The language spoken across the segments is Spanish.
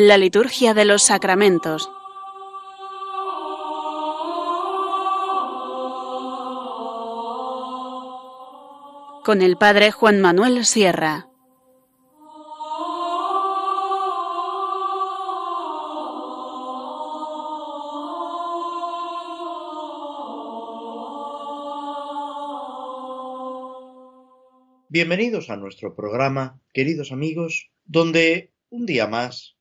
La liturgia de los sacramentos. Con el Padre Juan Manuel Sierra. Bienvenidos a nuestro programa, queridos amigos, donde un día más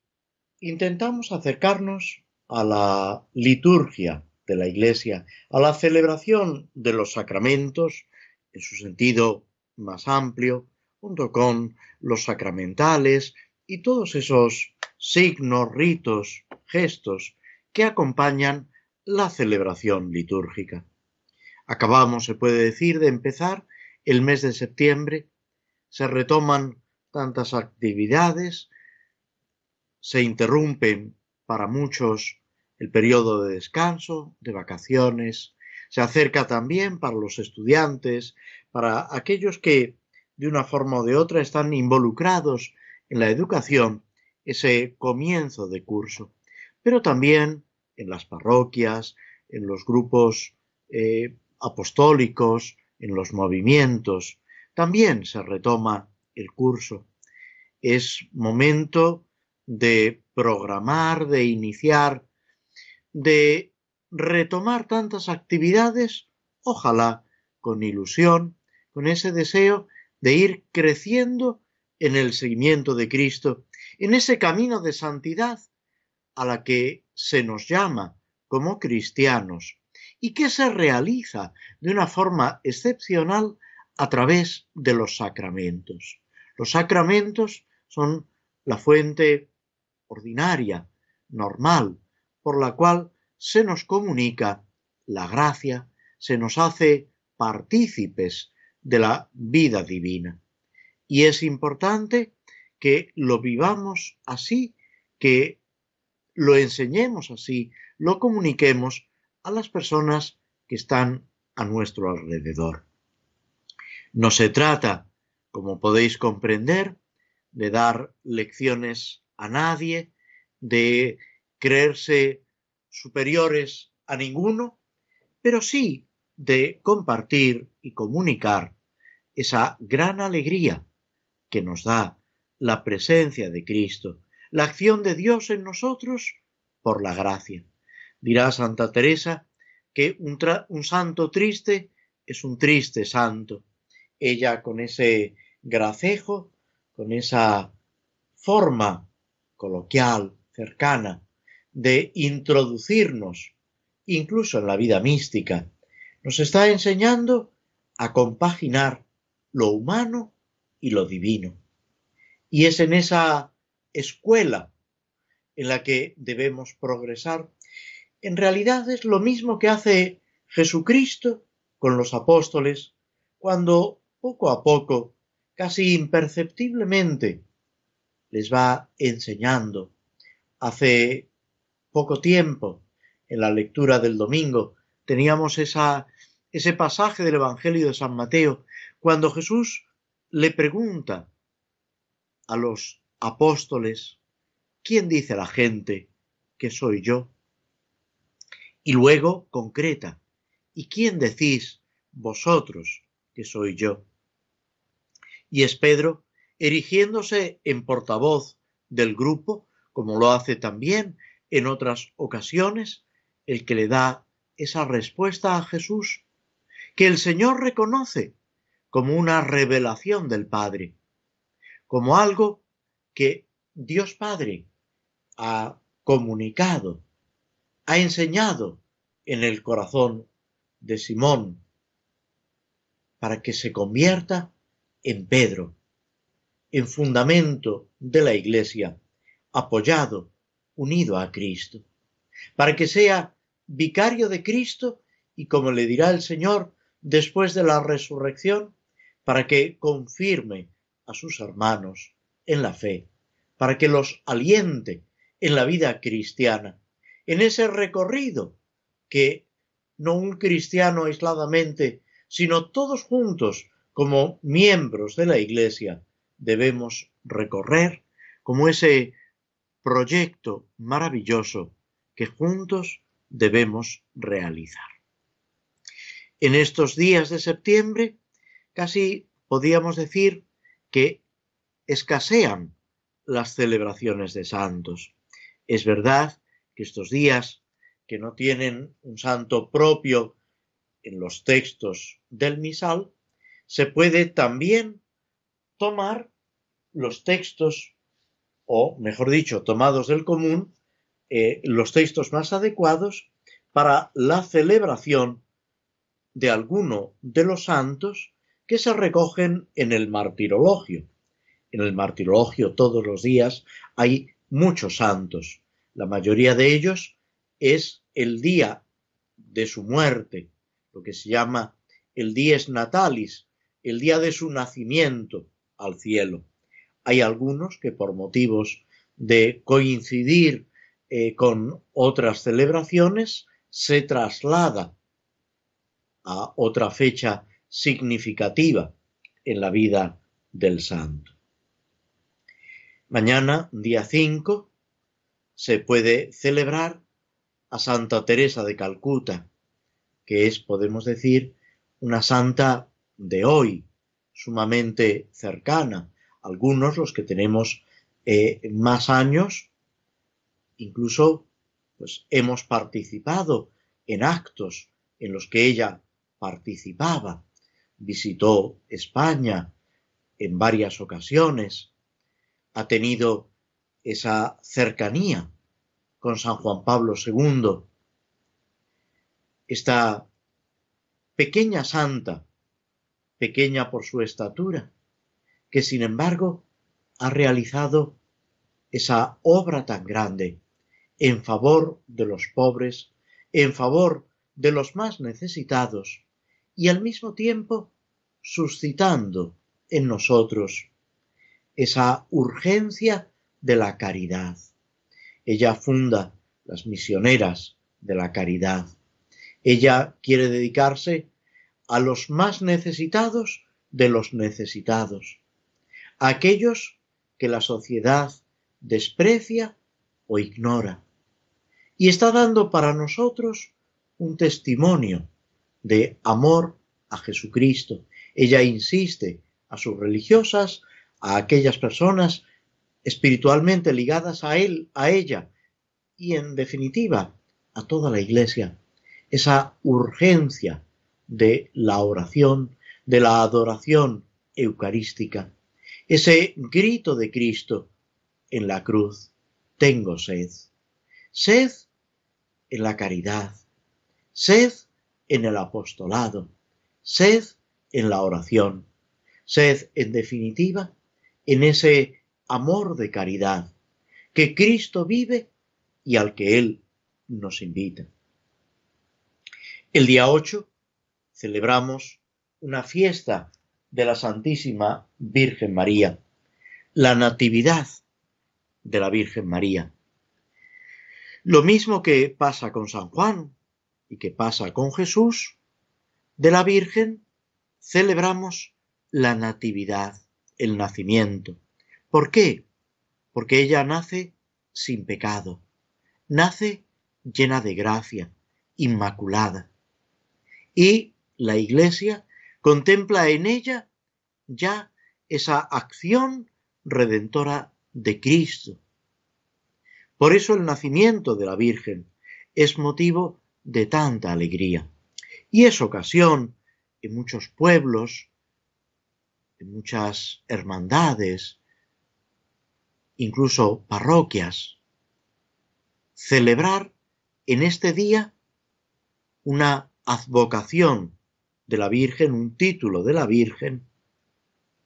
intentamos acercarnos a la liturgia de la Iglesia, a la celebración de los sacramentos en su sentido más amplio, junto con los sacramentales y todos esos signos, ritos, gestos que acompañan la celebración litúrgica. Acabamos, se puede decir, de empezar el mes de septiembre se retoman tantas actividades, se interrumpen para muchos el periodo de descanso, de vacaciones, se acerca también para los estudiantes, para aquellos que de una forma o de otra están involucrados en la educación, ese comienzo de curso, pero también en las parroquias, en los grupos eh, apostólicos, en los movimientos. También se retoma el curso. Es momento de programar, de iniciar, de retomar tantas actividades, ojalá con ilusión, con ese deseo de ir creciendo en el seguimiento de Cristo, en ese camino de santidad a la que se nos llama como cristianos y que se realiza de una forma excepcional a través de los sacramentos. Los sacramentos son la fuente ordinaria, normal, por la cual se nos comunica la gracia, se nos hace partícipes de la vida divina. Y es importante que lo vivamos así, que lo enseñemos así, lo comuniquemos a las personas que están a nuestro alrededor. No se trata, como podéis comprender, de dar lecciones a nadie, de creerse superiores a ninguno, pero sí de compartir y comunicar esa gran alegría que nos da la presencia de Cristo, la acción de Dios en nosotros por la gracia. Dirá Santa Teresa que un, un santo triste es un triste santo. Ella con ese gracejo, con esa forma coloquial, cercana, de introducirnos incluso en la vida mística, nos está enseñando a compaginar lo humano y lo divino. Y es en esa escuela en la que debemos progresar en realidad es lo mismo que hace Jesucristo con los apóstoles cuando poco a poco, casi imperceptiblemente, les va enseñando. Hace poco tiempo, en la lectura del domingo, teníamos esa, ese pasaje del Evangelio de San Mateo, cuando Jesús le pregunta a los apóstoles, ¿quién dice la gente que soy yo? Y luego concreta, ¿y quién decís vosotros que soy yo? Y es Pedro, erigiéndose en portavoz del grupo, como lo hace también en otras ocasiones, el que le da esa respuesta a Jesús, que el Señor reconoce como una revelación del Padre, como algo que Dios Padre ha comunicado ha enseñado en el corazón de Simón para que se convierta en Pedro, en fundamento de la Iglesia, apoyado, unido a Cristo, para que sea vicario de Cristo y como le dirá el Señor después de la resurrección, para que confirme a sus hermanos en la fe, para que los aliente en la vida cristiana en ese recorrido que no un cristiano aisladamente, sino todos juntos como miembros de la Iglesia debemos recorrer como ese proyecto maravilloso que juntos debemos realizar. En estos días de septiembre, casi podríamos decir que escasean las celebraciones de santos. Es verdad que estos días que no tienen un santo propio en los textos del misal, se puede también tomar los textos, o mejor dicho, tomados del común, eh, los textos más adecuados para la celebración de alguno de los santos que se recogen en el martirologio. En el martirologio todos los días hay muchos santos. La mayoría de ellos es el día de su muerte, lo que se llama el dies natalis, el día de su nacimiento al cielo. Hay algunos que por motivos de coincidir eh, con otras celebraciones se traslada a otra fecha significativa en la vida del santo. Mañana, día 5, se puede celebrar a Santa Teresa de Calcuta, que es, podemos decir, una santa de hoy, sumamente cercana. Algunos, los que tenemos eh, más años, incluso pues, hemos participado en actos en los que ella participaba. Visitó España en varias ocasiones, ha tenido esa cercanía con San Juan Pablo II. Esta pequeña santa, pequeña por su estatura, que sin embargo ha realizado esa obra tan grande en favor de los pobres, en favor de los más necesitados y al mismo tiempo suscitando en nosotros esa urgencia de la caridad. Ella funda las misioneras de la caridad. Ella quiere dedicarse a los más necesitados de los necesitados, a aquellos que la sociedad desprecia o ignora. Y está dando para nosotros un testimonio de amor a Jesucristo. Ella insiste a sus religiosas, a aquellas personas espiritualmente ligadas a él, a ella y en definitiva a toda la iglesia. Esa urgencia de la oración, de la adoración eucarística, ese grito de Cristo en la cruz, tengo sed. Sed en la caridad, sed en el apostolado, sed en la oración, sed en definitiva en ese amor de caridad que Cristo vive y al que Él nos invita. El día 8 celebramos una fiesta de la Santísima Virgen María, la Natividad de la Virgen María. Lo mismo que pasa con San Juan y que pasa con Jesús, de la Virgen celebramos la Natividad, el nacimiento. ¿Por qué? Porque ella nace sin pecado, nace llena de gracia, inmaculada. Y la Iglesia contempla en ella ya esa acción redentora de Cristo. Por eso el nacimiento de la Virgen es motivo de tanta alegría y es ocasión en muchos pueblos, en muchas hermandades, incluso parroquias, celebrar en este día una advocación de la Virgen, un título de la Virgen,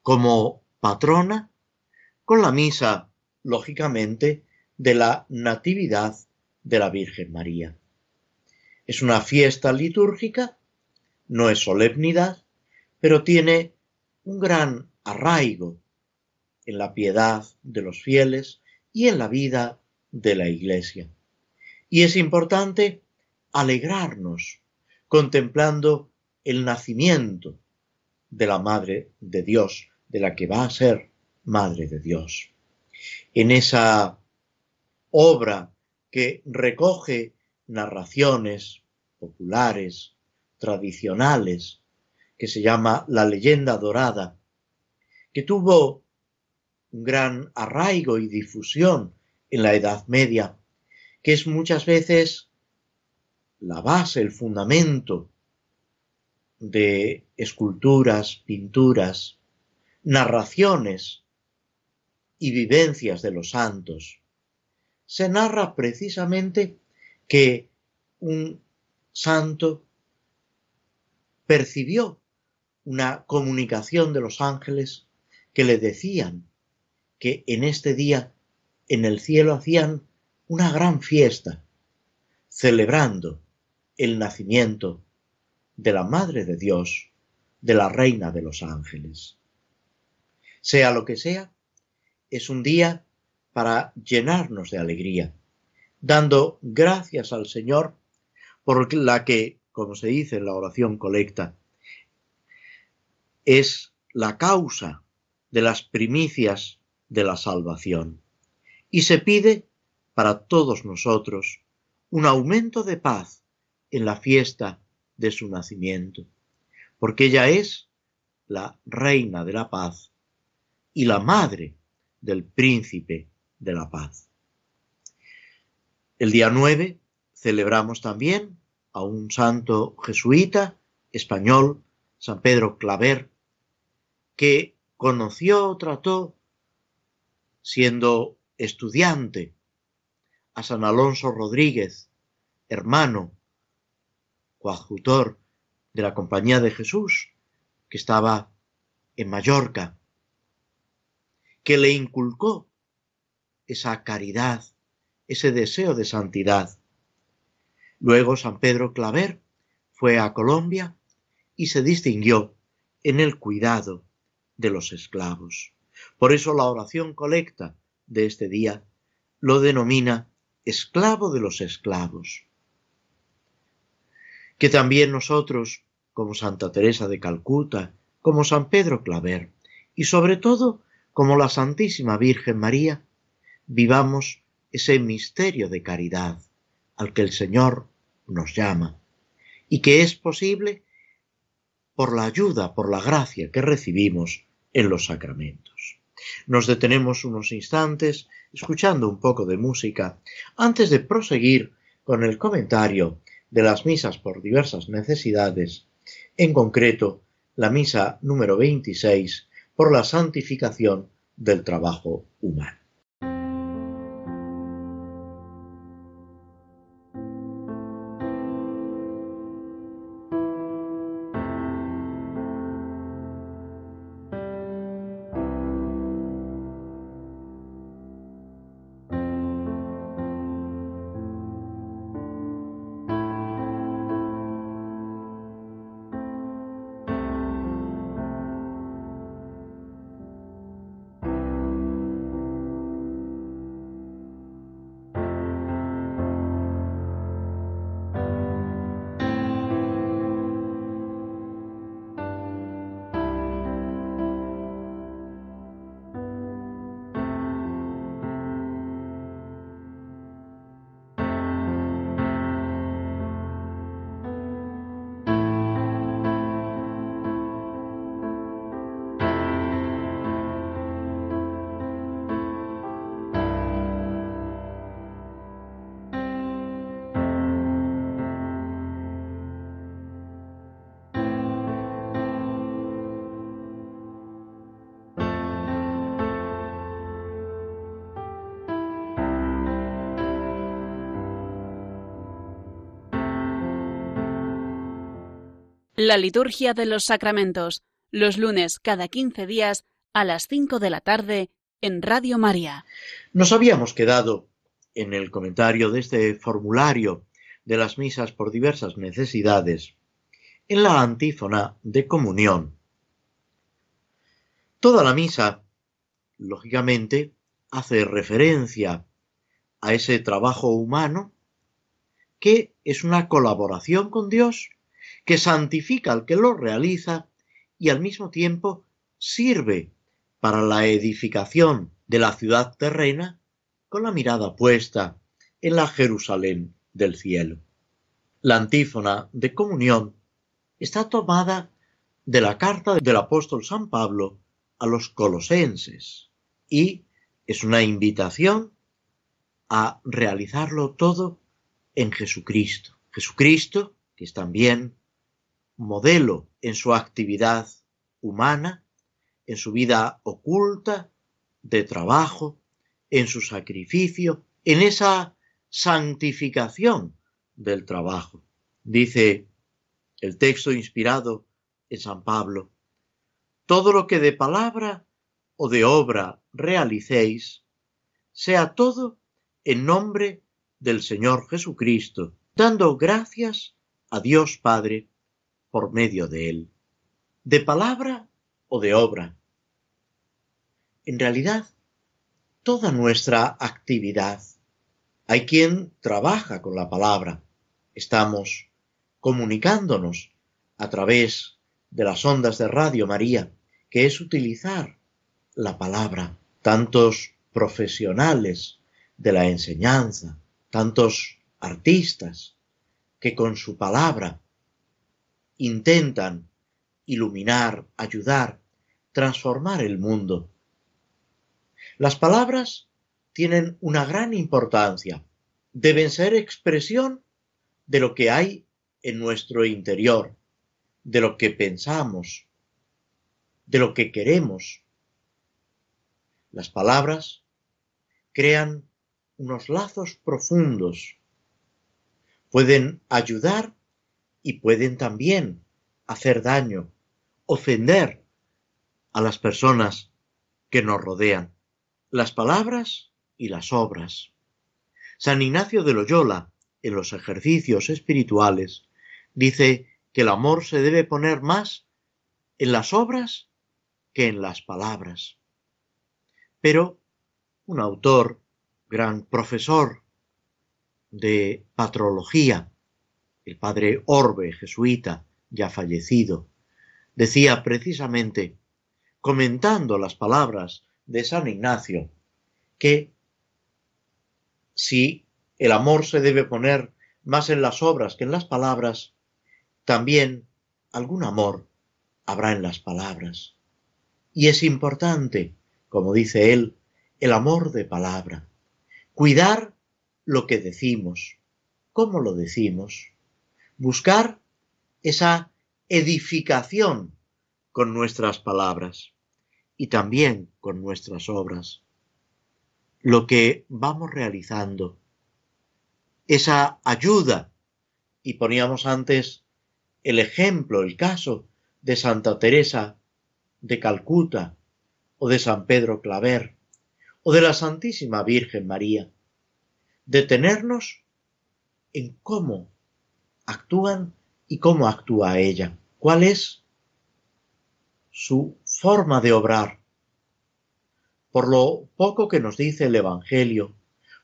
como patrona, con la misa, lógicamente, de la Natividad de la Virgen María. Es una fiesta litúrgica, no es solemnidad, pero tiene un gran arraigo en la piedad de los fieles y en la vida de la Iglesia. Y es importante alegrarnos contemplando el nacimiento de la Madre de Dios, de la que va a ser Madre de Dios. En esa obra que recoge narraciones populares, tradicionales, que se llama La leyenda dorada, que tuvo un gran arraigo y difusión en la Edad Media, que es muchas veces la base, el fundamento de esculturas, pinturas, narraciones y vivencias de los santos. Se narra precisamente que un santo percibió una comunicación de los ángeles que le decían que en este día en el cielo hacían una gran fiesta, celebrando el nacimiento de la Madre de Dios, de la Reina de los Ángeles. Sea lo que sea, es un día para llenarnos de alegría, dando gracias al Señor por la que, como se dice en la oración colecta, es la causa de las primicias de la salvación. Y se pide para todos nosotros un aumento de paz en la fiesta de su nacimiento, porque ella es la reina de la paz y la madre del príncipe de la paz. El día 9 celebramos también a un santo jesuita español, San Pedro Claver, que conoció, trató, siendo estudiante, a San Alonso Rodríguez, hermano, coadjutor de la Compañía de Jesús, que estaba en Mallorca, que le inculcó esa caridad, ese deseo de santidad. Luego San Pedro Claver fue a Colombia y se distinguió en el cuidado de los esclavos. Por eso la oración colecta de este día lo denomina esclavo de los esclavos. Que también nosotros, como Santa Teresa de Calcuta, como San Pedro Claver, y sobre todo como la Santísima Virgen María, vivamos ese misterio de caridad al que el Señor nos llama y que es posible por la ayuda, por la gracia que recibimos en los sacramentos. Nos detenemos unos instantes escuchando un poco de música antes de proseguir con el comentario de las misas por diversas necesidades, en concreto la misa número 26 por la santificación del trabajo humano. La liturgia de los sacramentos, los lunes cada 15 días a las 5 de la tarde en Radio María. Nos habíamos quedado en el comentario de este formulario de las misas por diversas necesidades en la antífona de comunión. Toda la misa, lógicamente, hace referencia a ese trabajo humano que es una colaboración con Dios que santifica al que lo realiza y al mismo tiempo sirve para la edificación de la ciudad terrena con la mirada puesta en la Jerusalén del cielo. La antífona de comunión está tomada de la carta del apóstol San Pablo a los colosenses y es una invitación a realizarlo todo en Jesucristo. Jesucristo, que es también modelo en su actividad humana, en su vida oculta de trabajo, en su sacrificio, en esa santificación del trabajo. Dice el texto inspirado en San Pablo, todo lo que de palabra o de obra realicéis, sea todo en nombre del Señor Jesucristo, dando gracias a Dios Padre por medio de él, de palabra o de obra. En realidad, toda nuestra actividad, hay quien trabaja con la palabra, estamos comunicándonos a través de las ondas de Radio María, que es utilizar la palabra. Tantos profesionales de la enseñanza, tantos artistas que con su palabra intentan iluminar, ayudar, transformar el mundo. Las palabras tienen una gran importancia. Deben ser expresión de lo que hay en nuestro interior, de lo que pensamos, de lo que queremos. Las palabras crean unos lazos profundos. Pueden ayudar y pueden también hacer daño, ofender a las personas que nos rodean. Las palabras y las obras. San Ignacio de Loyola, en los ejercicios espirituales, dice que el amor se debe poner más en las obras que en las palabras. Pero un autor gran profesor de patrología, el padre Orbe, jesuita, ya fallecido, decía precisamente, comentando las palabras de San Ignacio, que si el amor se debe poner más en las obras que en las palabras, también algún amor habrá en las palabras. Y es importante, como dice él, el amor de palabra. Cuidar lo que decimos, cómo lo decimos. Buscar esa edificación con nuestras palabras y también con nuestras obras. Lo que vamos realizando, esa ayuda, y poníamos antes el ejemplo, el caso de Santa Teresa de Calcuta o de San Pedro Claver, o de la Santísima Virgen María. Detenernos en cómo actúan y cómo actúa ella. ¿Cuál es su forma de obrar? Por lo poco que nos dice el Evangelio,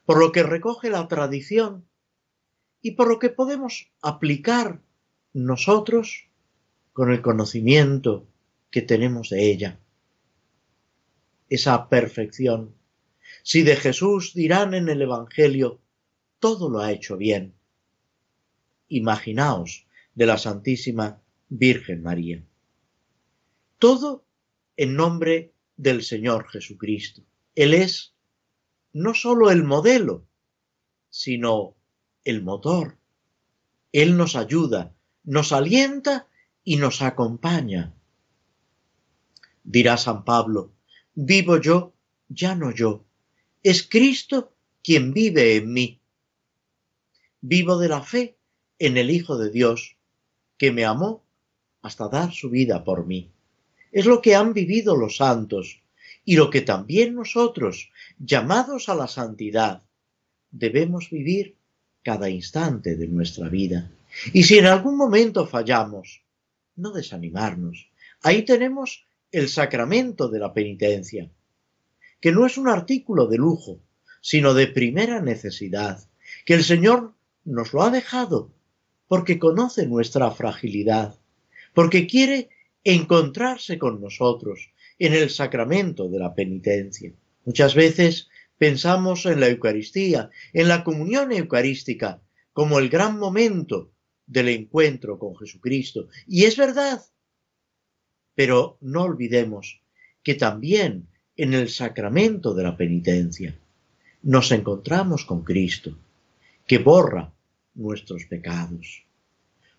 por lo que recoge la tradición y por lo que podemos aplicar nosotros con el conocimiento que tenemos de ella. Esa perfección si de Jesús dirán en el Evangelio, todo lo ha hecho bien. Imaginaos de la Santísima Virgen María. Todo en nombre del Señor Jesucristo. Él es no sólo el modelo, sino el motor. Él nos ayuda, nos alienta y nos acompaña. Dirá San Pablo, vivo yo, ya no yo, es Cristo quien vive en mí. Vivo de la fe en el Hijo de Dios, que me amó hasta dar su vida por mí. Es lo que han vivido los santos y lo que también nosotros, llamados a la santidad, debemos vivir cada instante de nuestra vida. Y si en algún momento fallamos, no desanimarnos. Ahí tenemos el sacramento de la penitencia, que no es un artículo de lujo, sino de primera necesidad, que el Señor nos lo ha dejado porque conoce nuestra fragilidad, porque quiere encontrarse con nosotros en el sacramento de la penitencia. Muchas veces pensamos en la Eucaristía, en la comunión eucarística, como el gran momento del encuentro con Jesucristo. Y es verdad. Pero no olvidemos que también en el sacramento de la penitencia nos encontramos con Cristo, que borra nuestros pecados.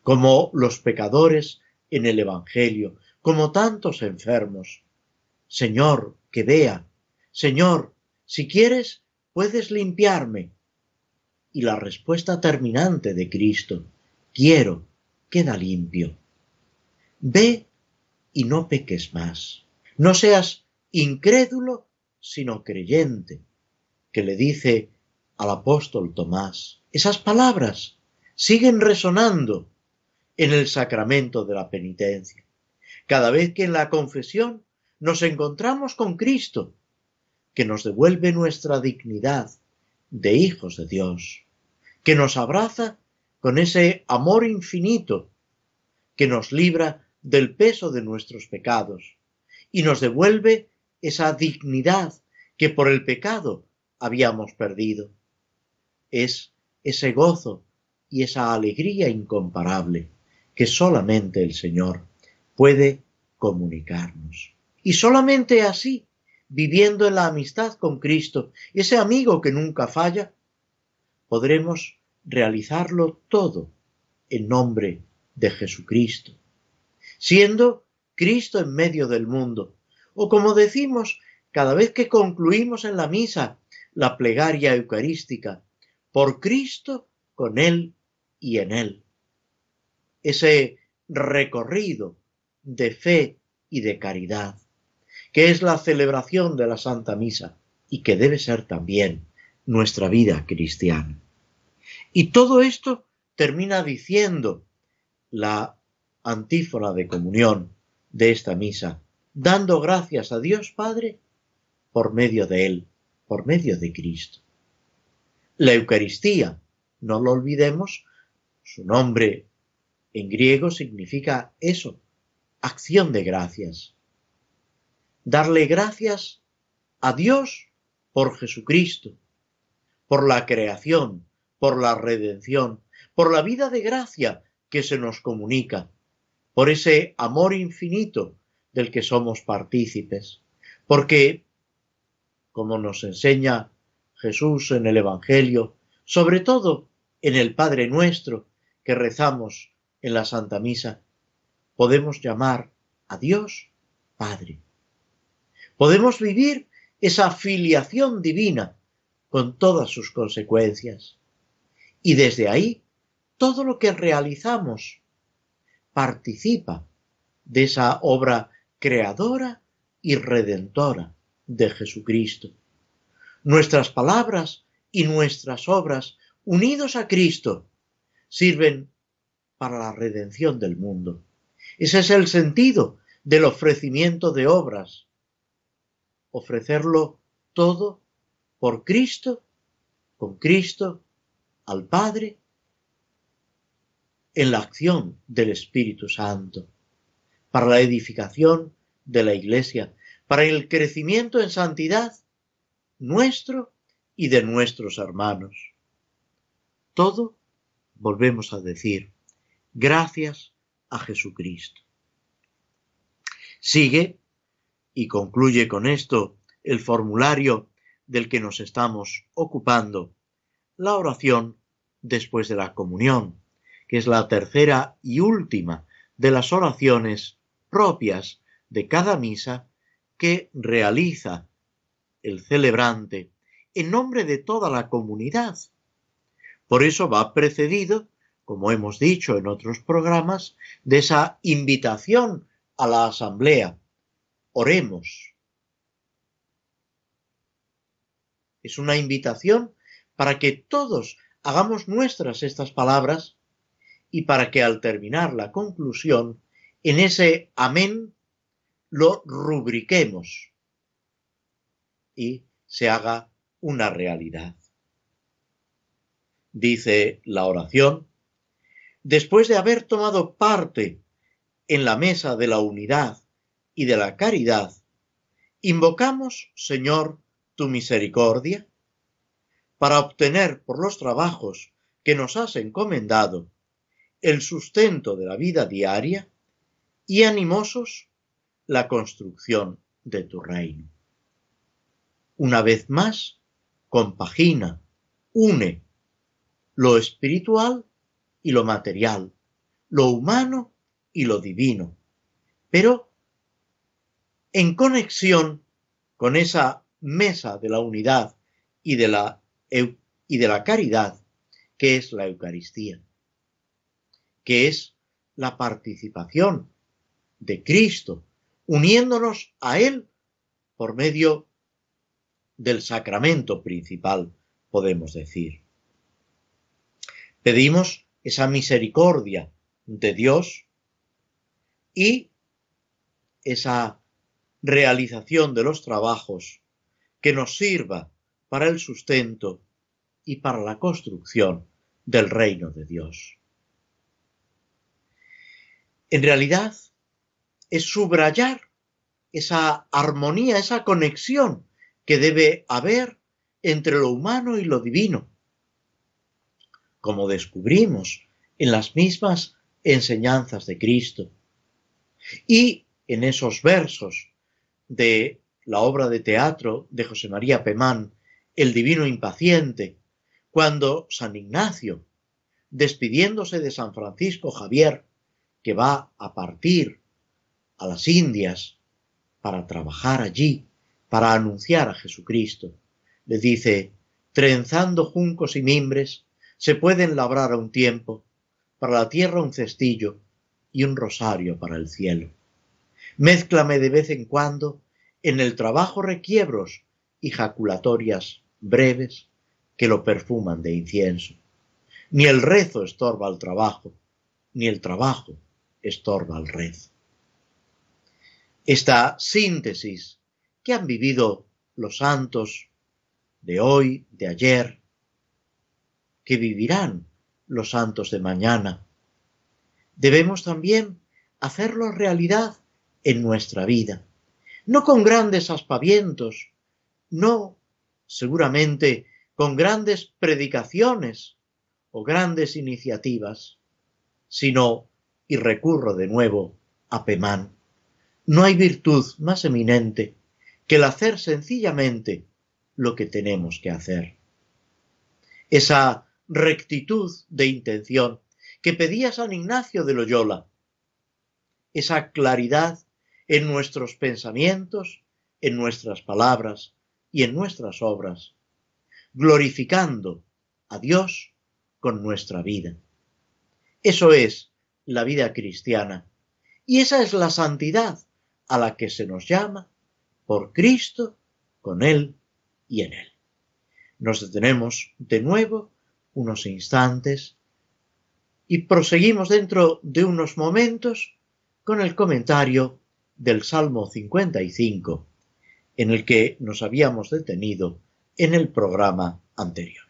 Como los pecadores en el Evangelio, como tantos enfermos. Señor, que vea. Señor, si quieres, puedes limpiarme. Y la respuesta terminante de Cristo, quiero, queda limpio. Ve y no peques más. No seas incrédulo, sino creyente, que le dice al apóstol Tomás. Esas palabras siguen resonando en el sacramento de la penitencia. Cada vez que en la confesión nos encontramos con Cristo, que nos devuelve nuestra dignidad de hijos de Dios, que nos abraza con ese amor infinito, que nos libra del peso de nuestros pecados y nos devuelve esa dignidad que por el pecado habíamos perdido. Es ese gozo y esa alegría incomparable que solamente el Señor puede comunicarnos. Y solamente así, viviendo en la amistad con Cristo, ese amigo que nunca falla, podremos realizarlo todo en nombre de Jesucristo, siendo Cristo en medio del mundo, o como decimos cada vez que concluimos en la misa la plegaria eucarística, por Cristo, con Él y en Él. Ese recorrido de fe y de caridad, que es la celebración de la Santa Misa y que debe ser también nuestra vida cristiana. Y todo esto termina diciendo la antífona de comunión de esta misa, dando gracias a Dios Padre por medio de Él, por medio de Cristo. La Eucaristía, no lo olvidemos, su nombre en griego significa eso, acción de gracias. Darle gracias a Dios por Jesucristo, por la creación, por la redención, por la vida de gracia que se nos comunica, por ese amor infinito del que somos partícipes. Porque, como nos enseña Jesús en el Evangelio, sobre todo en el Padre nuestro que rezamos en la Santa Misa, podemos llamar a Dios Padre. Podemos vivir esa filiación divina con todas sus consecuencias. Y desde ahí, todo lo que realizamos participa de esa obra creadora y redentora de Jesucristo. Nuestras palabras y nuestras obras, unidos a Cristo, sirven para la redención del mundo. Ese es el sentido del ofrecimiento de obras. Ofrecerlo todo por Cristo, con Cristo, al Padre, en la acción del Espíritu Santo, para la edificación de la Iglesia, para el crecimiento en santidad nuestro y de nuestros hermanos. Todo, volvemos a decir, gracias a Jesucristo. Sigue y concluye con esto el formulario del que nos estamos ocupando, la oración después de la comunión, que es la tercera y última de las oraciones propias de cada misa que realiza el celebrante en nombre de toda la comunidad. Por eso va precedido como hemos dicho en otros programas, de esa invitación a la asamblea. Oremos. Es una invitación para que todos hagamos nuestras estas palabras y para que al terminar la conclusión, en ese amén lo rubriquemos y se haga una realidad. Dice la oración, después de haber tomado parte en la mesa de la unidad y de la caridad, invocamos, Señor, tu misericordia, para obtener por los trabajos que nos has encomendado el sustento de la vida diaria y animosos la construcción de tu reino. Una vez más, compagina, une lo espiritual y lo material, lo humano y lo divino, pero en conexión con esa mesa de la unidad y de la, y de la caridad que es la Eucaristía, que es la participación de Cristo, uniéndonos a Él por medio del sacramento principal, podemos decir. Pedimos esa misericordia de Dios y esa realización de los trabajos que nos sirva para el sustento y para la construcción del reino de Dios. En realidad, es subrayar esa armonía, esa conexión que debe haber entre lo humano y lo divino, como descubrimos en las mismas enseñanzas de Cristo. Y en esos versos de la obra de teatro de José María Pemán, El Divino Impaciente, cuando San Ignacio, despidiéndose de San Francisco Javier, que va a partir a las Indias para trabajar allí, para anunciar a Jesucristo, le dice, trenzando juncos y mimbres, se pueden labrar a un tiempo, para la tierra un cestillo y un rosario para el cielo. Mézclame de vez en cuando en el trabajo requiebros y jaculatorias breves que lo perfuman de incienso. Ni el rezo estorba al trabajo, ni el trabajo estorba al rezo. Esta síntesis que han vivido los santos de hoy, de ayer, que vivirán los santos de mañana, debemos también hacerlo realidad en nuestra vida. No con grandes aspavientos, no seguramente con grandes predicaciones o grandes iniciativas, sino, y recurro de nuevo a Pemán, no hay virtud más eminente que el hacer sencillamente lo que tenemos que hacer. Esa rectitud de intención que pedía San Ignacio de Loyola, esa claridad en nuestros pensamientos, en nuestras palabras y en nuestras obras, glorificando a Dios con nuestra vida. Eso es la vida cristiana y esa es la santidad a la que se nos llama por Cristo, con Él y en Él. Nos detenemos de nuevo unos instantes y proseguimos dentro de unos momentos con el comentario del Salmo 55, en el que nos habíamos detenido en el programa anterior.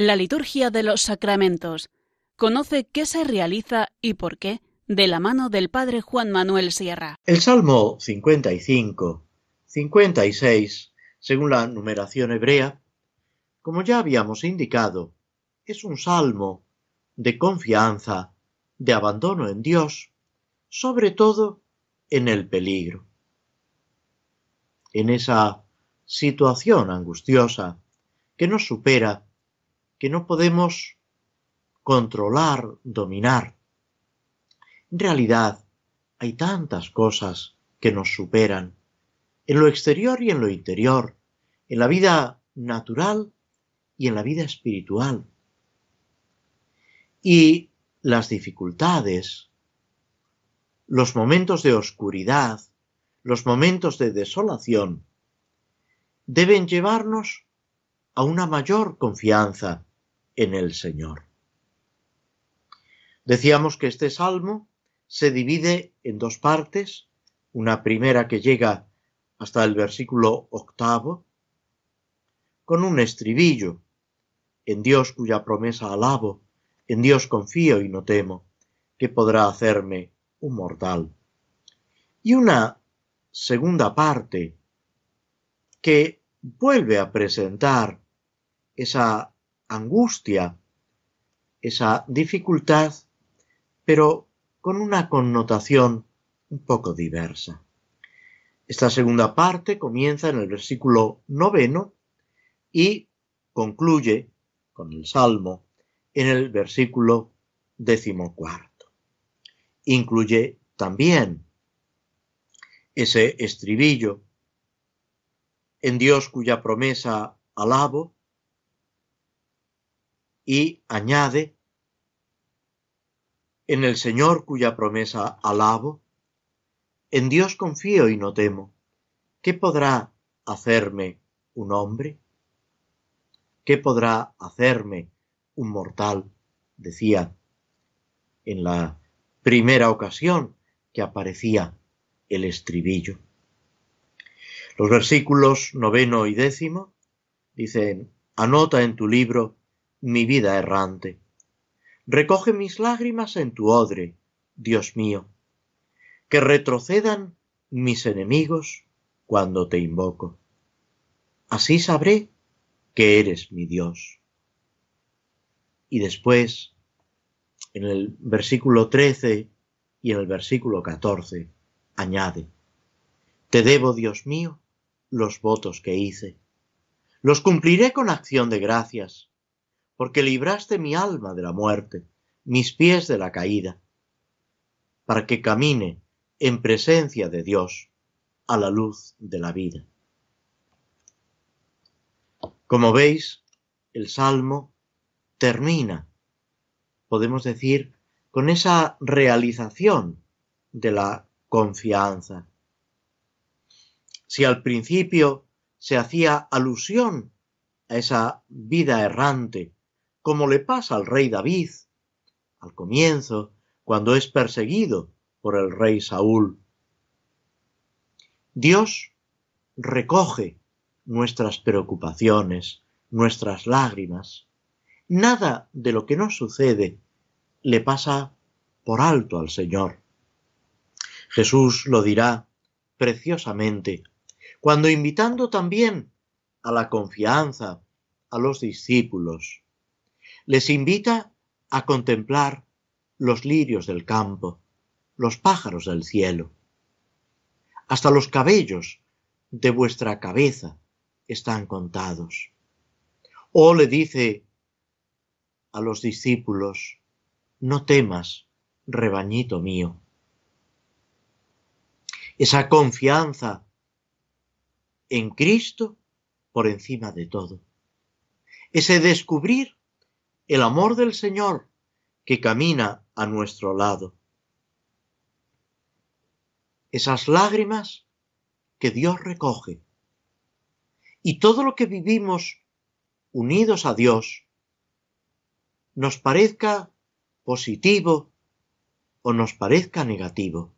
La liturgia de los sacramentos. Conoce qué se realiza y por qué de la mano del Padre Juan Manuel Sierra. El Salmo 55, 56, según la numeración hebrea, como ya habíamos indicado, es un salmo de confianza, de abandono en Dios, sobre todo en el peligro. En esa situación angustiosa que nos supera que no podemos controlar, dominar. En realidad, hay tantas cosas que nos superan, en lo exterior y en lo interior, en la vida natural y en la vida espiritual. Y las dificultades, los momentos de oscuridad, los momentos de desolación, deben llevarnos a una mayor confianza en el Señor. Decíamos que este salmo se divide en dos partes, una primera que llega hasta el versículo octavo, con un estribillo, en Dios cuya promesa alabo, en Dios confío y no temo, que podrá hacerme un mortal. Y una segunda parte que vuelve a presentar esa angustia, esa dificultad, pero con una connotación un poco diversa. Esta segunda parte comienza en el versículo noveno y concluye con el Salmo en el versículo decimocuarto. Incluye también ese estribillo en Dios cuya promesa alabo, y añade, en el Señor cuya promesa alabo, en Dios confío y no temo. ¿Qué podrá hacerme un hombre? ¿Qué podrá hacerme un mortal? decía en la primera ocasión que aparecía el estribillo. Los versículos noveno y décimo dicen, anota en tu libro mi vida errante. Recoge mis lágrimas en tu odre, Dios mío, que retrocedan mis enemigos cuando te invoco. Así sabré que eres mi Dios. Y después, en el versículo 13 y en el versículo 14, añade, Te debo, Dios mío, los votos que hice. Los cumpliré con acción de gracias porque libraste mi alma de la muerte, mis pies de la caída, para que camine en presencia de Dios a la luz de la vida. Como veis, el Salmo termina, podemos decir, con esa realización de la confianza. Si al principio se hacía alusión a esa vida errante como le pasa al rey David al comienzo, cuando es perseguido por el rey Saúl. Dios recoge nuestras preocupaciones, nuestras lágrimas. Nada de lo que nos sucede le pasa por alto al Señor. Jesús lo dirá preciosamente, cuando invitando también a la confianza a los discípulos, les invita a contemplar los lirios del campo, los pájaros del cielo. Hasta los cabellos de vuestra cabeza están contados. O le dice a los discípulos, no temas, rebañito mío. Esa confianza en Cristo por encima de todo. Ese descubrir el amor del Señor que camina a nuestro lado. Esas lágrimas que Dios recoge. Y todo lo que vivimos unidos a Dios, nos parezca positivo o nos parezca negativo,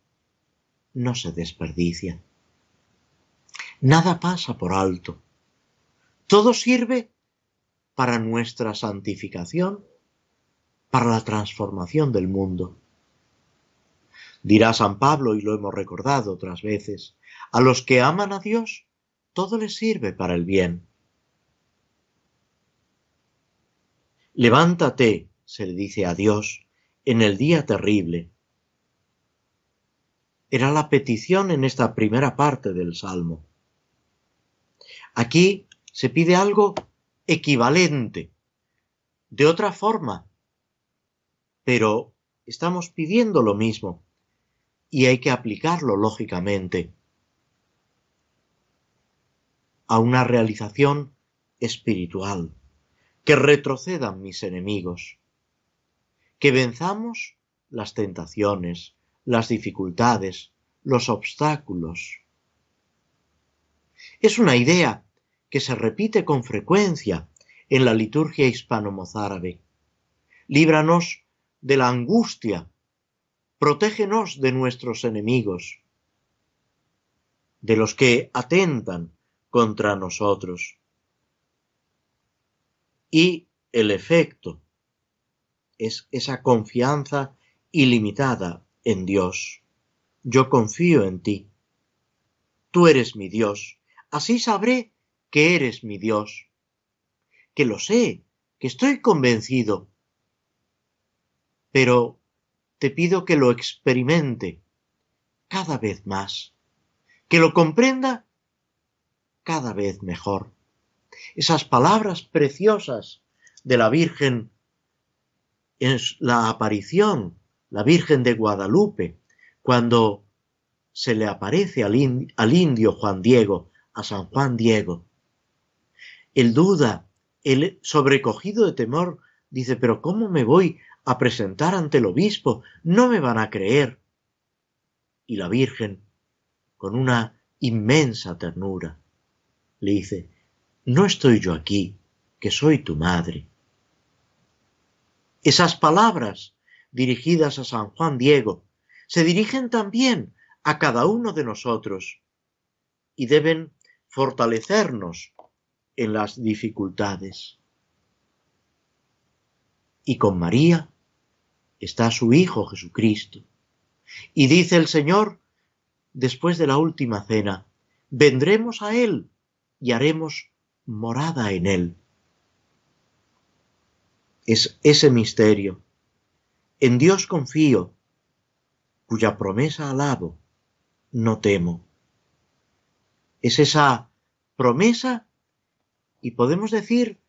no se desperdicia. Nada pasa por alto. Todo sirve para nuestra santificación, para la transformación del mundo. Dirá San Pablo, y lo hemos recordado otras veces, a los que aman a Dios, todo les sirve para el bien. Levántate, se le dice a Dios, en el día terrible. Era la petición en esta primera parte del Salmo. Aquí se pide algo equivalente, de otra forma, pero estamos pidiendo lo mismo. Y hay que aplicarlo lógicamente a una realización espiritual, que retrocedan mis enemigos, que venzamos las tentaciones, las dificultades, los obstáculos. Es una idea que se repite con frecuencia en la liturgia hispano-mozárabe. Líbranos de la angustia protégenos de nuestros enemigos, de los que atentan contra nosotros. Y el efecto es esa confianza ilimitada en Dios. Yo confío en ti. Tú eres mi Dios. Así sabré que eres mi Dios. Que lo sé, que estoy convencido. Pero te pido que lo experimente cada vez más, que lo comprenda cada vez mejor. Esas palabras preciosas de la Virgen en la aparición, la Virgen de Guadalupe, cuando se le aparece al, indio Juan Diego, a San Juan Diego. Él duda, él sobrecogido de temor, dice, pero ¿cómo me voy a presentar ante el obispo, no me van a creer. Y la Virgen, con una inmensa ternura, le dice, no estoy yo aquí, que soy tu madre. Esas palabras dirigidas a San Juan Diego se dirigen también a cada uno de nosotros y deben fortalecernos en las dificultades y con María está su Hijo Jesucristo. Y dice el Señor, después de la última cena, vendremos a Él y haremos morada en Él. Es ese misterio. En Dios confío, cuya promesa alabo, no temo. Es esa promesa y podemos decir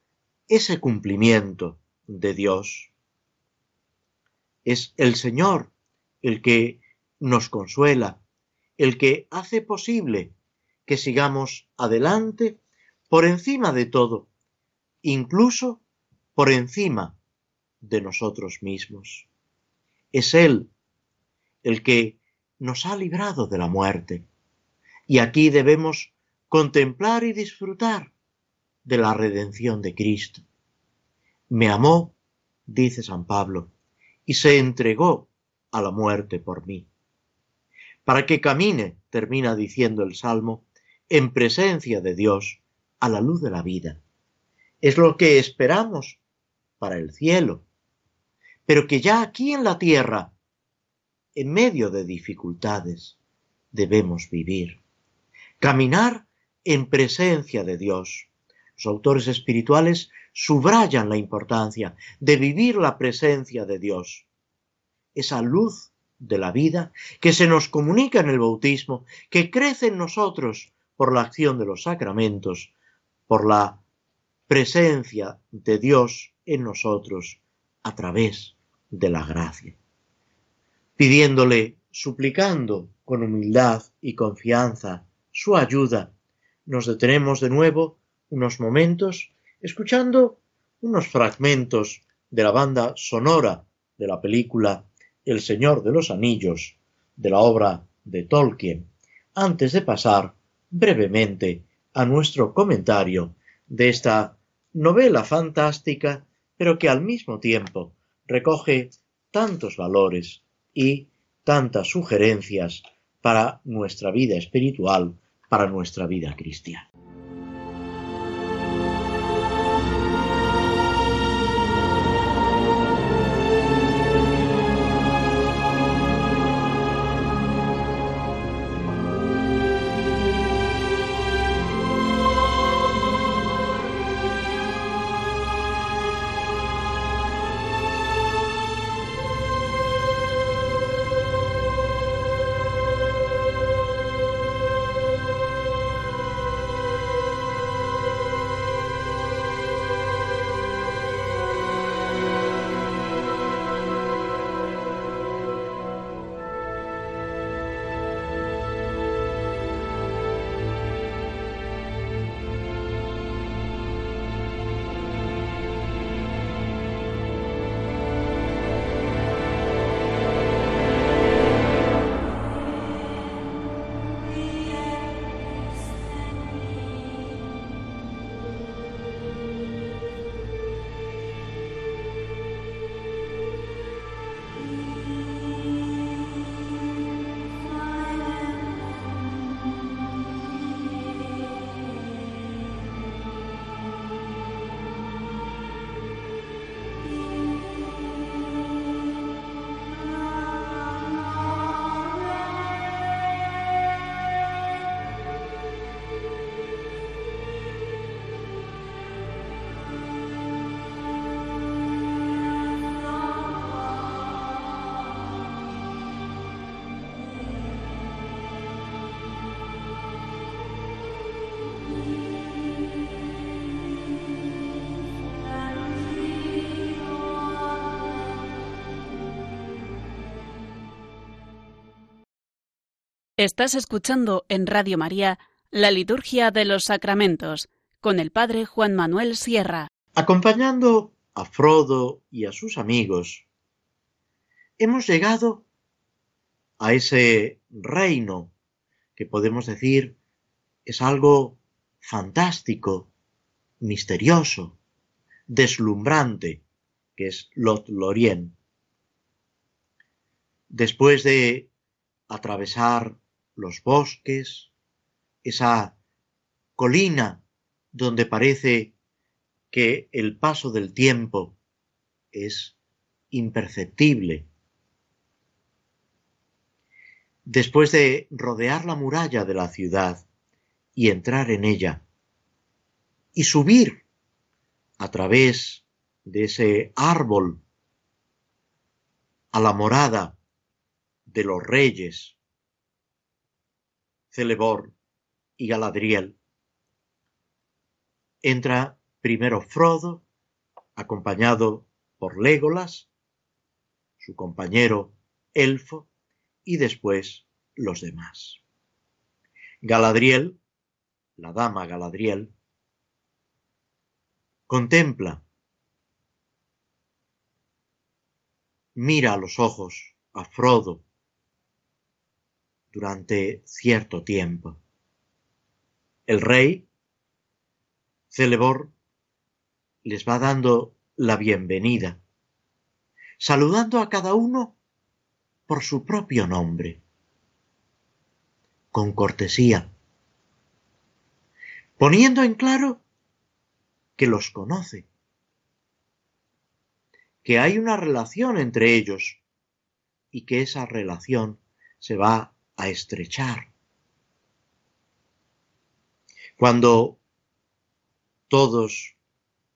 ese cumplimiento de Dios. Es el Señor el que nos consuela, el que hace posible que sigamos adelante por encima de todo, incluso por encima de nosotros mismos. Es Él el que nos ha librado de la muerte. Y aquí debemos contemplar y disfrutar de la redención de Cristo. Me amó, dice San Pablo, y se entregó a la muerte por mí. Para que camine, termina diciendo el Salmo, en presencia de Dios, a la luz de la vida. Es lo que esperamos para el cielo, pero que ya aquí en la tierra, en medio de dificultades, debemos vivir. Caminar en presencia de Dios. Autores espirituales subrayan la importancia de vivir la presencia de Dios, esa luz de la vida que se nos comunica en el bautismo, que crece en nosotros por la acción de los sacramentos, por la presencia de Dios en nosotros a través de la gracia. Pidiéndole, suplicando con humildad y confianza su ayuda, nos detenemos de nuevo unos momentos escuchando unos fragmentos de la banda sonora de la película El Señor de los Anillos, de la obra de Tolkien, antes de pasar brevemente a nuestro comentario de esta novela fantástica, pero que al mismo tiempo recoge tantos valores y tantas sugerencias para nuestra vida espiritual, para nuestra vida cristiana. Estás escuchando en Radio María la Liturgia de los Sacramentos con el Padre Juan Manuel Sierra. Acompañando a Frodo y a sus amigos, hemos llegado a ese reino que podemos decir es algo fantástico, misterioso, deslumbrante, que es Lot Lorien. Después de atravesar los bosques, esa colina donde parece que el paso del tiempo es imperceptible. Después de rodear la muralla de la ciudad y entrar en ella, y subir a través de ese árbol a la morada de los reyes, Celebor y Galadriel. Entra primero Frodo, acompañado por Legolas, su compañero elfo, y después los demás. Galadriel, la dama Galadriel, contempla, mira a los ojos a Frodo durante cierto tiempo. El rey, Celebor, les va dando la bienvenida, saludando a cada uno por su propio nombre, con cortesía, poniendo en claro que los conoce, que hay una relación entre ellos y que esa relación se va a estrechar. Cuando todos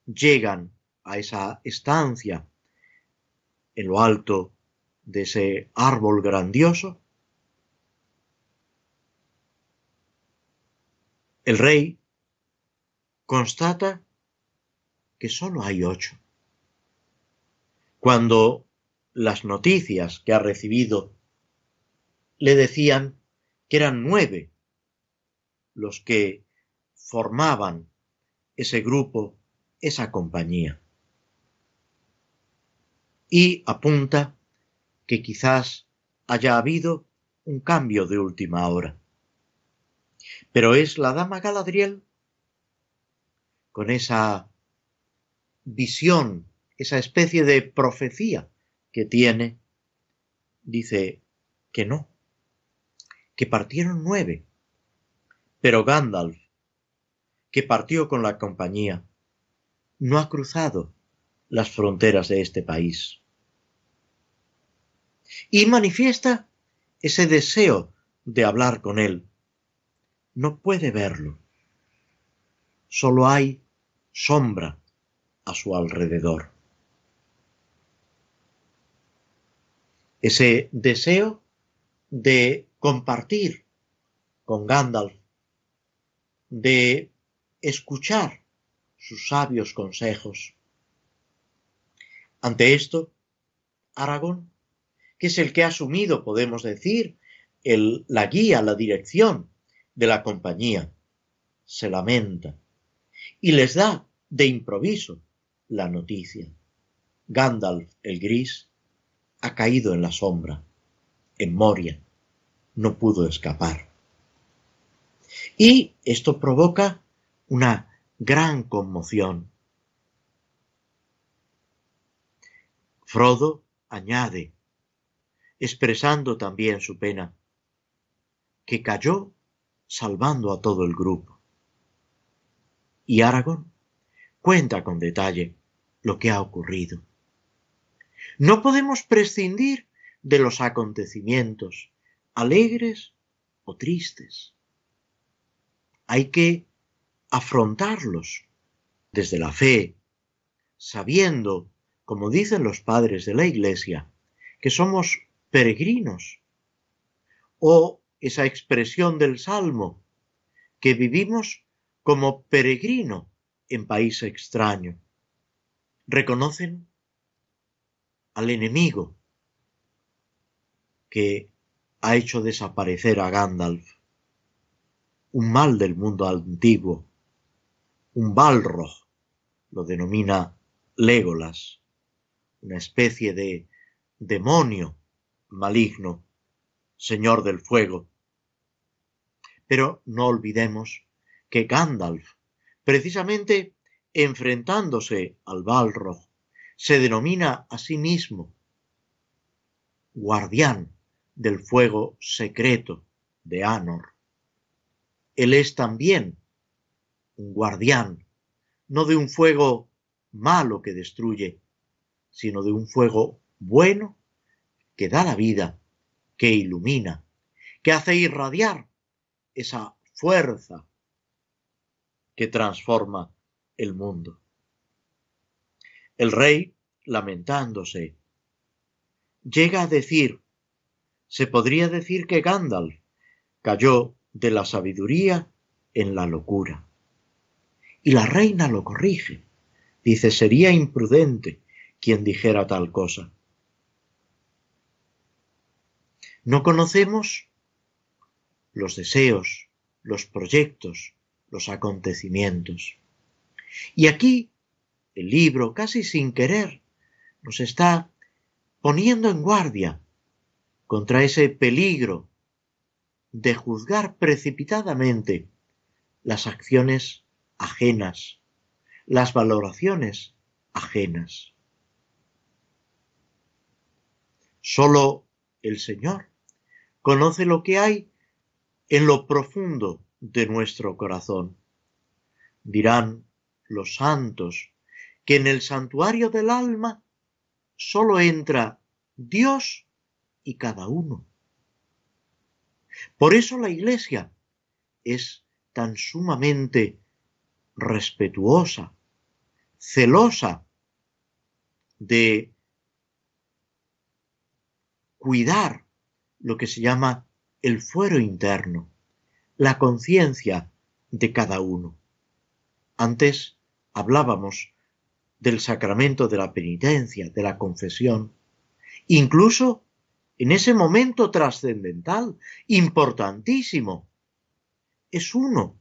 llegan a esa estancia en lo alto de ese árbol grandioso, el rey constata que solo hay ocho. Cuando las noticias que ha recibido le decían que eran nueve los que formaban ese grupo, esa compañía. Y apunta que quizás haya habido un cambio de última hora. Pero es la dama Galadriel con esa visión, esa especie de profecía que tiene, dice que no, que partieron nueve. Pero Gandalf, que partió con la compañía, no ha cruzado las fronteras de este país. Y manifiesta ese deseo de hablar con él. No puede verlo. Solo hay sombra a su alrededor. Ese deseo de compartir con Gandalf, de escuchar sus sabios consejos. Ante esto, Aragón, que es el que ha asumido, podemos decir, la guía, la dirección de la compañía, se lamenta y les da de improviso la noticia. Gandalf el gris ha caído en la sombra, en Moria, no pudo escapar. Y esto provoca una gran conmoción. Frodo añade, expresando también su pena, que cayó salvando a todo el grupo. Y Aragón cuenta con detalle lo que ha ocurrido. No podemos prescindir de los acontecimientos alegres o tristes. Hay que afrontarlos desde la fe, sabiendo, como dicen los padres de la Iglesia, que somos peregrinos, o esa expresión del Salmo, que vivimos como peregrino en país extraño. Reconocen al enemigo que ha hecho desaparecer a Gandalf, un mal del mundo antiguo, un Balrog, lo denomina Legolas, una especie de demonio maligno, señor del fuego. Pero no olvidemos que Gandalf, precisamente enfrentándose al Balrog, se denomina a sí mismo guardián del fuego secreto de Anor. Él es también un guardián, no de un fuego malo que destruye, sino de un fuego bueno que da la vida, que ilumina, que hace irradiar esa fuerza que transforma el mundo. El rey, lamentándose, llega a decir, se podría decir que Gandalf cayó de la sabiduría en la locura. Y la reina lo corrige. Dice, sería imprudente quien dijera tal cosa. No conocemos los deseos, los proyectos, los acontecimientos. Y aquí el libro, casi sin querer, nos está poniendo en guardia contra ese peligro de juzgar precipitadamente las acciones ajenas, las valoraciones ajenas. Solo el Señor conoce lo que hay en lo profundo de nuestro corazón. Dirán los santos que en el santuario del alma solo entra Dios y cada uno. Por eso la Iglesia es tan sumamente respetuosa, celosa de cuidar lo que se llama el fuero interno, la conciencia de cada uno. Antes hablábamos del sacramento de la penitencia, de la confesión, incluso en ese momento trascendental, importantísimo. Es uno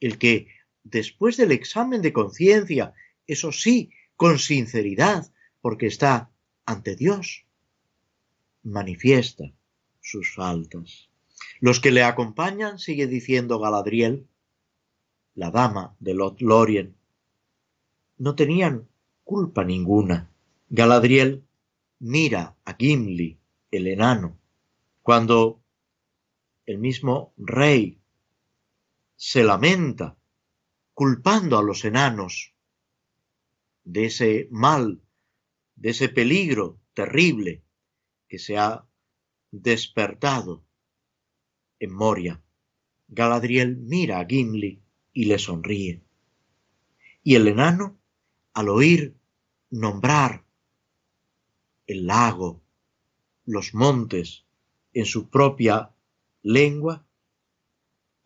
el que, después del examen de conciencia, eso sí, con sinceridad, porque está ante Dios, manifiesta sus faltas. Los que le acompañan, sigue diciendo Galadriel, la dama de Lorien, no tenían culpa ninguna. Galadriel mira a Gimli, el enano, cuando el mismo rey se lamenta culpando a los enanos de ese mal, de ese peligro terrible que se ha despertado en Moria. Galadriel mira a Gimli y le sonríe. Y el enano, al oír nombrar el lago, los montes en su propia lengua,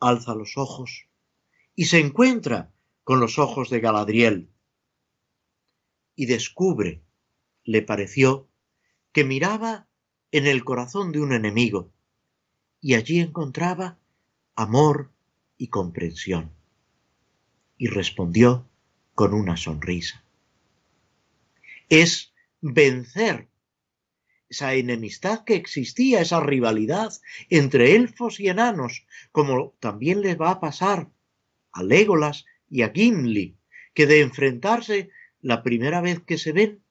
alza los ojos y se encuentra con los ojos de Galadriel y descubre, le pareció, que miraba en el corazón de un enemigo y allí encontraba amor y comprensión. Y respondió con una sonrisa. Es vencer esa enemistad que existía, esa rivalidad entre elfos y enanos, como también les va a pasar a Legolas y a Gimli, que de enfrentarse la primera vez que se ven,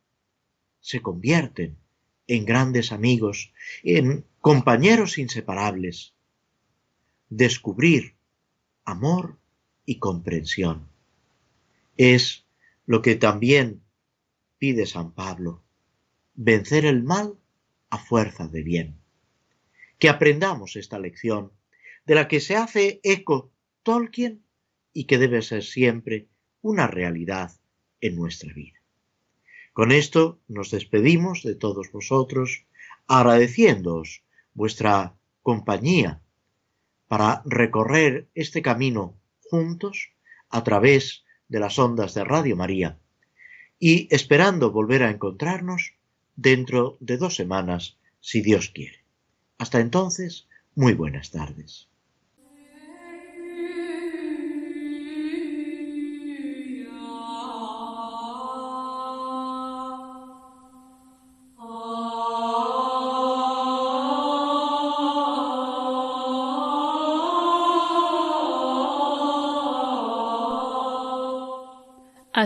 se convierten en grandes amigos, en compañeros inseparables. Descubrir amor y comprensión. Es lo que también pide San Pablo, vencer el mal a fuerza de bien. Que aprendamos esta lección, de la que se hace eco Tolkien y que debe ser siempre una realidad en nuestra vida. Con esto nos despedimos de todos vosotros, agradeciéndoos vuestra compañía para recorrer este camino juntos a través de las ondas de Radio María y esperando volver a encontrarnos dentro de dos semanas, si Dios quiere. Hasta entonces, muy buenas tardes.